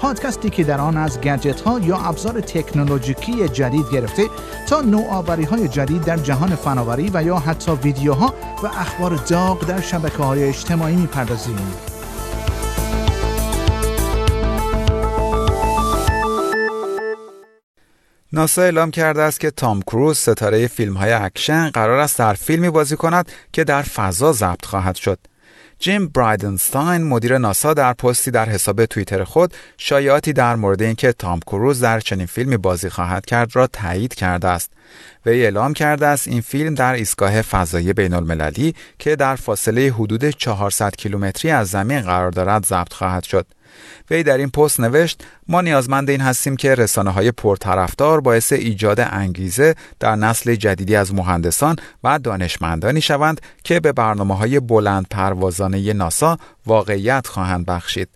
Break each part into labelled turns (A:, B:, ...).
A: پادکستی که در آن از گجت ها یا ابزار تکنولوژیکی جدید گرفته تا نوآوری های جدید در جهان فناوری و یا حتی ویدیوها و اخبار داغ در شبکه های اجتماعی می‌پردازیم.
B: ناسا اعلام کرده است که تام کروز ستاره فیلم های اکشن قرار است در فیلمی بازی کند که در فضا ضبط خواهد شد. جیم برایدنستاین مدیر ناسا در پستی در حساب توییتر خود شایعاتی در مورد اینکه تام کروز در چنین فیلمی بازی خواهد کرد را تایید کرده است. وی اعلام کرده است این فیلم در ایستگاه فضایی بین المللی که در فاصله حدود 400 کیلومتری از زمین قرار دارد ضبط خواهد شد. وی در این پست نوشت ما نیازمند این هستیم که رسانه های پرطرفدار باعث ایجاد انگیزه در نسل جدیدی از مهندسان و دانشمندانی شوند که به برنامه های بلند پروازانه ناسا واقعیت خواهند بخشید.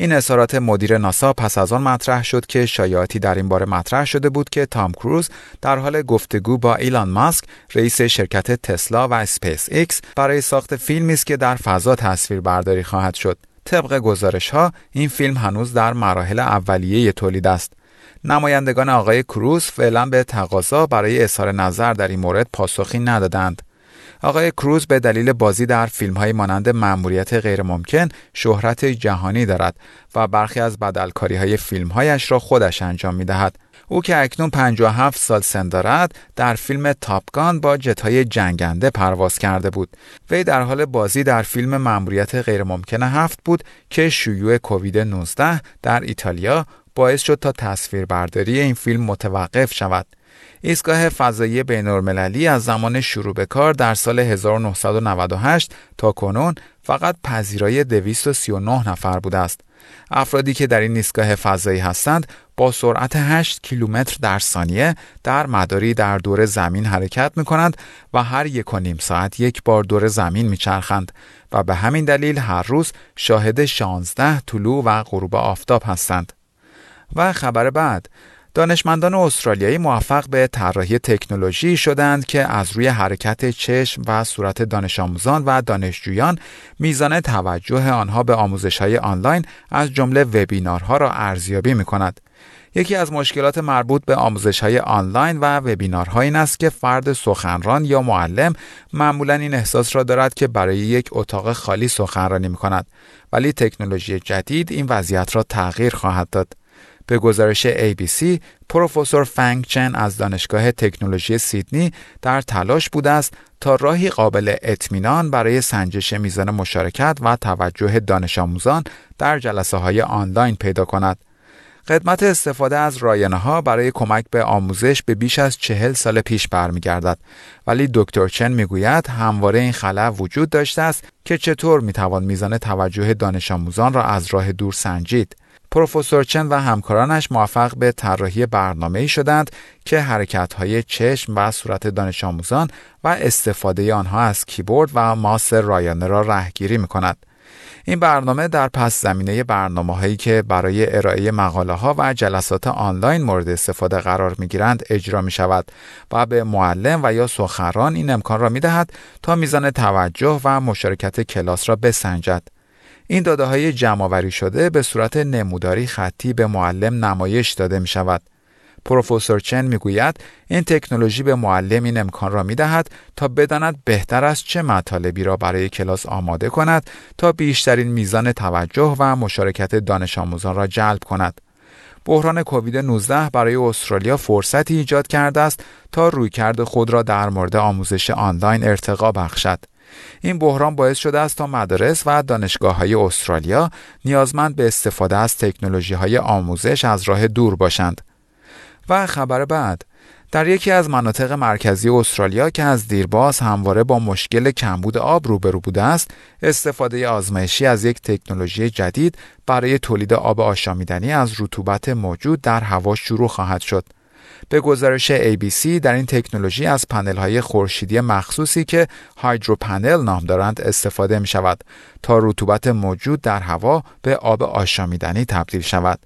B: این اظهارات مدیر ناسا پس از آن مطرح شد که شایعاتی در این باره مطرح شده بود که تام کروز در حال گفتگو با ایلان ماسک رئیس شرکت تسلا و اسپیس ایکس برای ساخت فیلمی است که در فضا تصویر برداری خواهد شد. طبق گزارش ها این فیلم هنوز در مراحل اولیه تولید است. نمایندگان آقای کروز فعلا به تقاضا برای اظهار نظر در این مورد پاسخی ندادند. آقای کروز به دلیل بازی در فیلم های مانند مأموریت غیرممکن شهرت جهانی دارد و برخی از بدلکاری های فیلم هایش را خودش انجام می دهد. او که اکنون 57 سال سن دارد در فیلم تاپگان با جتهای جنگنده پرواز کرده بود وی در حال بازی در فیلم مأموریت غیرممکن هفت بود که شیوع کووید 19 در ایتالیا باعث شد تا تصویربرداری این فیلم متوقف شود ایستگاه فضایی بین‌المللی از زمان شروع به کار در سال 1998 تا کنون فقط پذیرای 239 نفر بوده است. افرادی که در این ایستگاه فضایی هستند با سرعت 8 کیلومتر در ثانیه در مداری در دور زمین حرکت می کنند و هر یک و نیم ساعت یک بار دور زمین می چرخند و به همین دلیل هر روز شاهد 16 طلوع و غروب آفتاب هستند. و خبر بعد دانشمندان استرالیایی موفق به طراحی تکنولوژی شدند که از روی حرکت چشم و صورت دانش آموزان و دانشجویان میزان توجه آنها به آموزش های آنلاین از جمله وبینارها را ارزیابی می کند. یکی از مشکلات مربوط به آموزش های آنلاین و وبینارها این است که فرد سخنران یا معلم معمولا این احساس را دارد که برای یک اتاق خالی سخنرانی می کند ولی تکنولوژی جدید این وضعیت را تغییر خواهد داد. به گزارش ABC پروفسور فنگ چن از دانشگاه تکنولوژی سیدنی در تلاش بوده است تا راهی قابل اطمینان برای سنجش میزان مشارکت و توجه دانش آموزان در جلسه های آنلاین پیدا کند. خدمت استفاده از رایانه ها برای کمک به آموزش به بیش از چهل سال پیش برمیگردد ولی دکتر چن می‌گوید همواره این خلع وجود داشته است که چطور می‌توان میزان توجه دانش آموزان را از راه دور سنجید پروفسور چن و همکارانش موفق به طراحی برنامه‌ای شدند که حرکت‌های چشم و صورت دانش آموزان و استفاده آنها از کیبورد و ماس رایانه را رهگیری می‌کند. این برنامه در پس زمینه برنامه هایی که برای ارائه مقاله ها و جلسات آنلاین مورد استفاده قرار می گیرند اجرا می شود و به معلم و یا سخنران این امکان را می دهد تا میزان توجه و مشارکت کلاس را بسنجد. این داده های شده به صورت نموداری خطی به معلم نمایش داده می شود. پروفسور چن می‌گوید این تکنولوژی به معلم این امکان را می دهد تا بداند بهتر از چه مطالبی را برای کلاس آماده کند تا بیشترین میزان توجه و مشارکت دانش آموزان را جلب کند. بحران کووید 19 برای استرالیا فرصتی ایجاد کرده است تا رویکرد خود را در مورد آموزش آنلاین ارتقا بخشد. این بحران باعث شده است تا مدارس و دانشگاه های استرالیا نیازمند به استفاده از تکنولوژی های آموزش از راه دور باشند. و خبر بعد در یکی از مناطق مرکزی استرالیا که از دیرباز همواره با مشکل کمبود آب روبرو بوده است، استفاده آزمایشی از یک تکنولوژی جدید برای تولید آب آشامیدنی از رطوبت موجود در هوا شروع خواهد شد. به گزارش ABC در این تکنولوژی از پنل های خورشیدی مخصوصی که hydro panel نام دارند استفاده می شود تا رطوبت موجود در هوا به آب آشامیدنی تبدیل شود.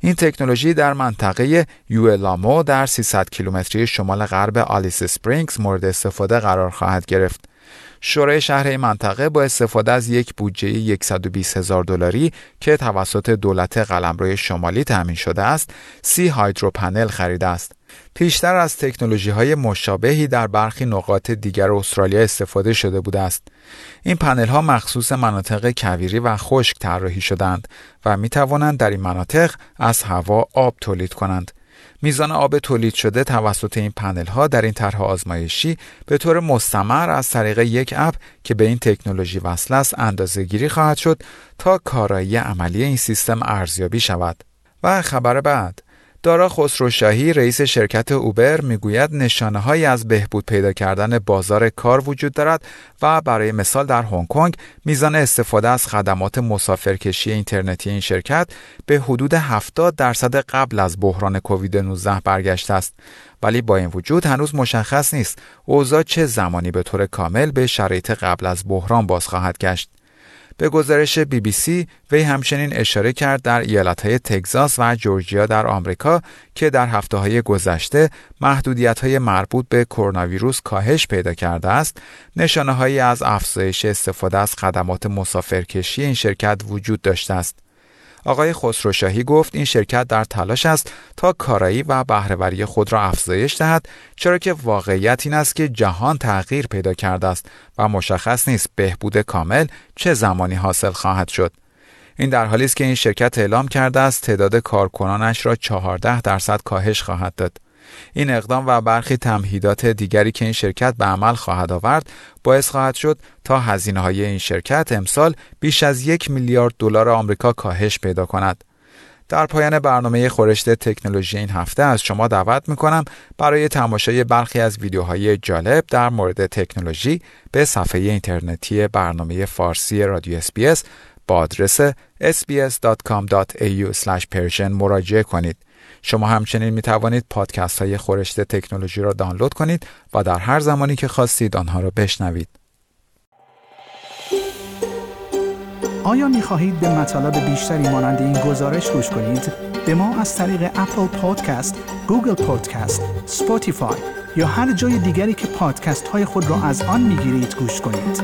B: این تکنولوژی در منطقه یوئلامو در 300 کیلومتری شمال غرب آلیس اسپرینگز مورد استفاده قرار خواهد گرفت. شورای شهر منطقه با استفاده از یک بودجه 120 هزار دلاری که توسط دولت قلمرو شمالی تامین شده است، سی hydro panel خریده است. پیشتر از تکنولوژی های مشابهی در برخی نقاط دیگر استرالیا استفاده شده بوده است. این پنل ها مخصوص مناطق کویری و خشک طراحی شدند و می توانند در این مناطق از هوا آب تولید کنند. میزان آب تولید شده توسط این پنل ها در این طرح آزمایشی به طور مستمر از طریق یک اپ که به این تکنولوژی وصل است اندازه گیری خواهد شد تا کارایی عملی این سیستم ارزیابی شود. و خبر بعد دارا خسروشاهی رئیس شرکت اوبر می‌گوید نشانه های از بهبود پیدا کردن بازار کار وجود دارد و برای مثال در هنگ کنگ میزان استفاده از خدمات مسافرکشی اینترنتی این شرکت به حدود 70 درصد قبل از بحران کووید 19 برگشته است. ولی با این وجود هنوز مشخص نیست اوضاع چه زمانی به طور کامل به شرایط قبل از بحران باز خواهد گشت. به گزارش بی بی سی وی همچنین اشاره کرد در ایالتهای تگزاس و جورجیا در آمریکا که در هفته های گذشته محدودیت های مربوط به کرونا ویروس کاهش پیدا کرده است. نشانه هایی از افزایش استفاده از خدمات مسافرکشی این شرکت وجود داشته است. آقای خسروشاهی گفت این شرکت در تلاش است تا کارایی و بهرهوری خود را افزایش دهد چرا که واقعیت این است که جهان تغییر پیدا کرده است و مشخص نیست بهبود کامل چه زمانی حاصل خواهد شد. این در حالی است که این شرکت اعلام کرده است تعداد کارکنانش را 14 درصد کاهش خواهد داد. این اقدام و برخی تمهیدات دیگری که این شرکت به عمل خواهد آورد باعث خواهد شد تا هزینه های این شرکت امسال بیش از یک میلیارد دلار آمریکا کاهش پیدا کند. در پایان برنامه خورشت تکنولوژی این هفته از شما دعوت می کنم برای تماشای برخی از ویدیوهای جالب در مورد تکنولوژی به صفحه اینترنتی برنامه فارسی رادیو اسپیس با آدرس sbs.com.au مراجعه کنید. شما همچنین می توانید پادکست های خورشت تکنولوژی را دانلود کنید و در هر زمانی که خواستید آنها را بشنوید.
A: آیا می خواهید به مطالب بیشتری مانند این گزارش گوش کنید؟ به ما از طریق Apple Podcast، Google Podcast، Spotify یا هر جای دیگری که پادکست های خود را از آن می گیرید گوش کنید.